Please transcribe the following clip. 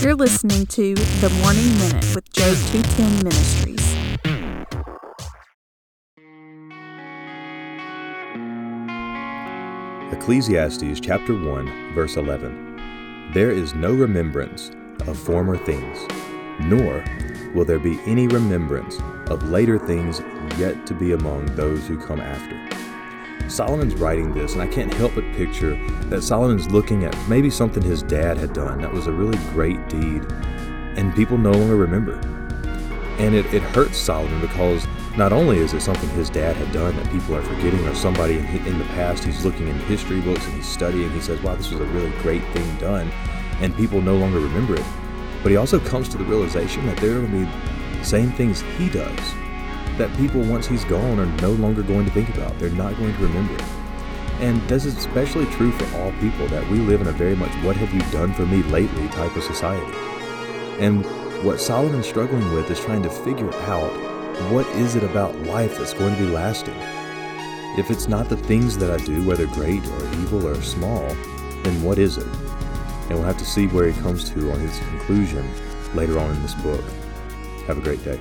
You're listening to The Morning Minute with Joe 210 Ministries. Ecclesiastes chapter 1, verse 11. There is no remembrance of former things, nor will there be any remembrance of later things yet to be among those who come after. Solomon's writing this, and I can't help but picture that Solomon's looking at maybe something his dad had done that was a really great deed, and people no longer remember. And it, it hurts Solomon because not only is it something his dad had done that people are forgetting, or somebody in, in the past he's looking in history books and he's studying, he says, wow, this was a really great thing done, and people no longer remember it. But he also comes to the realization that there are going to be the same things he does that people, once he's gone, are no longer going to think about. They're not going to remember. And this is especially true for all people that we live in a very much what have you done for me lately type of society. And what Solomon's struggling with is trying to figure out what is it about life that's going to be lasting. If it's not the things that I do, whether great or evil or small, then what is it? And we'll have to see where he comes to on his conclusion later on in this book. Have a great day.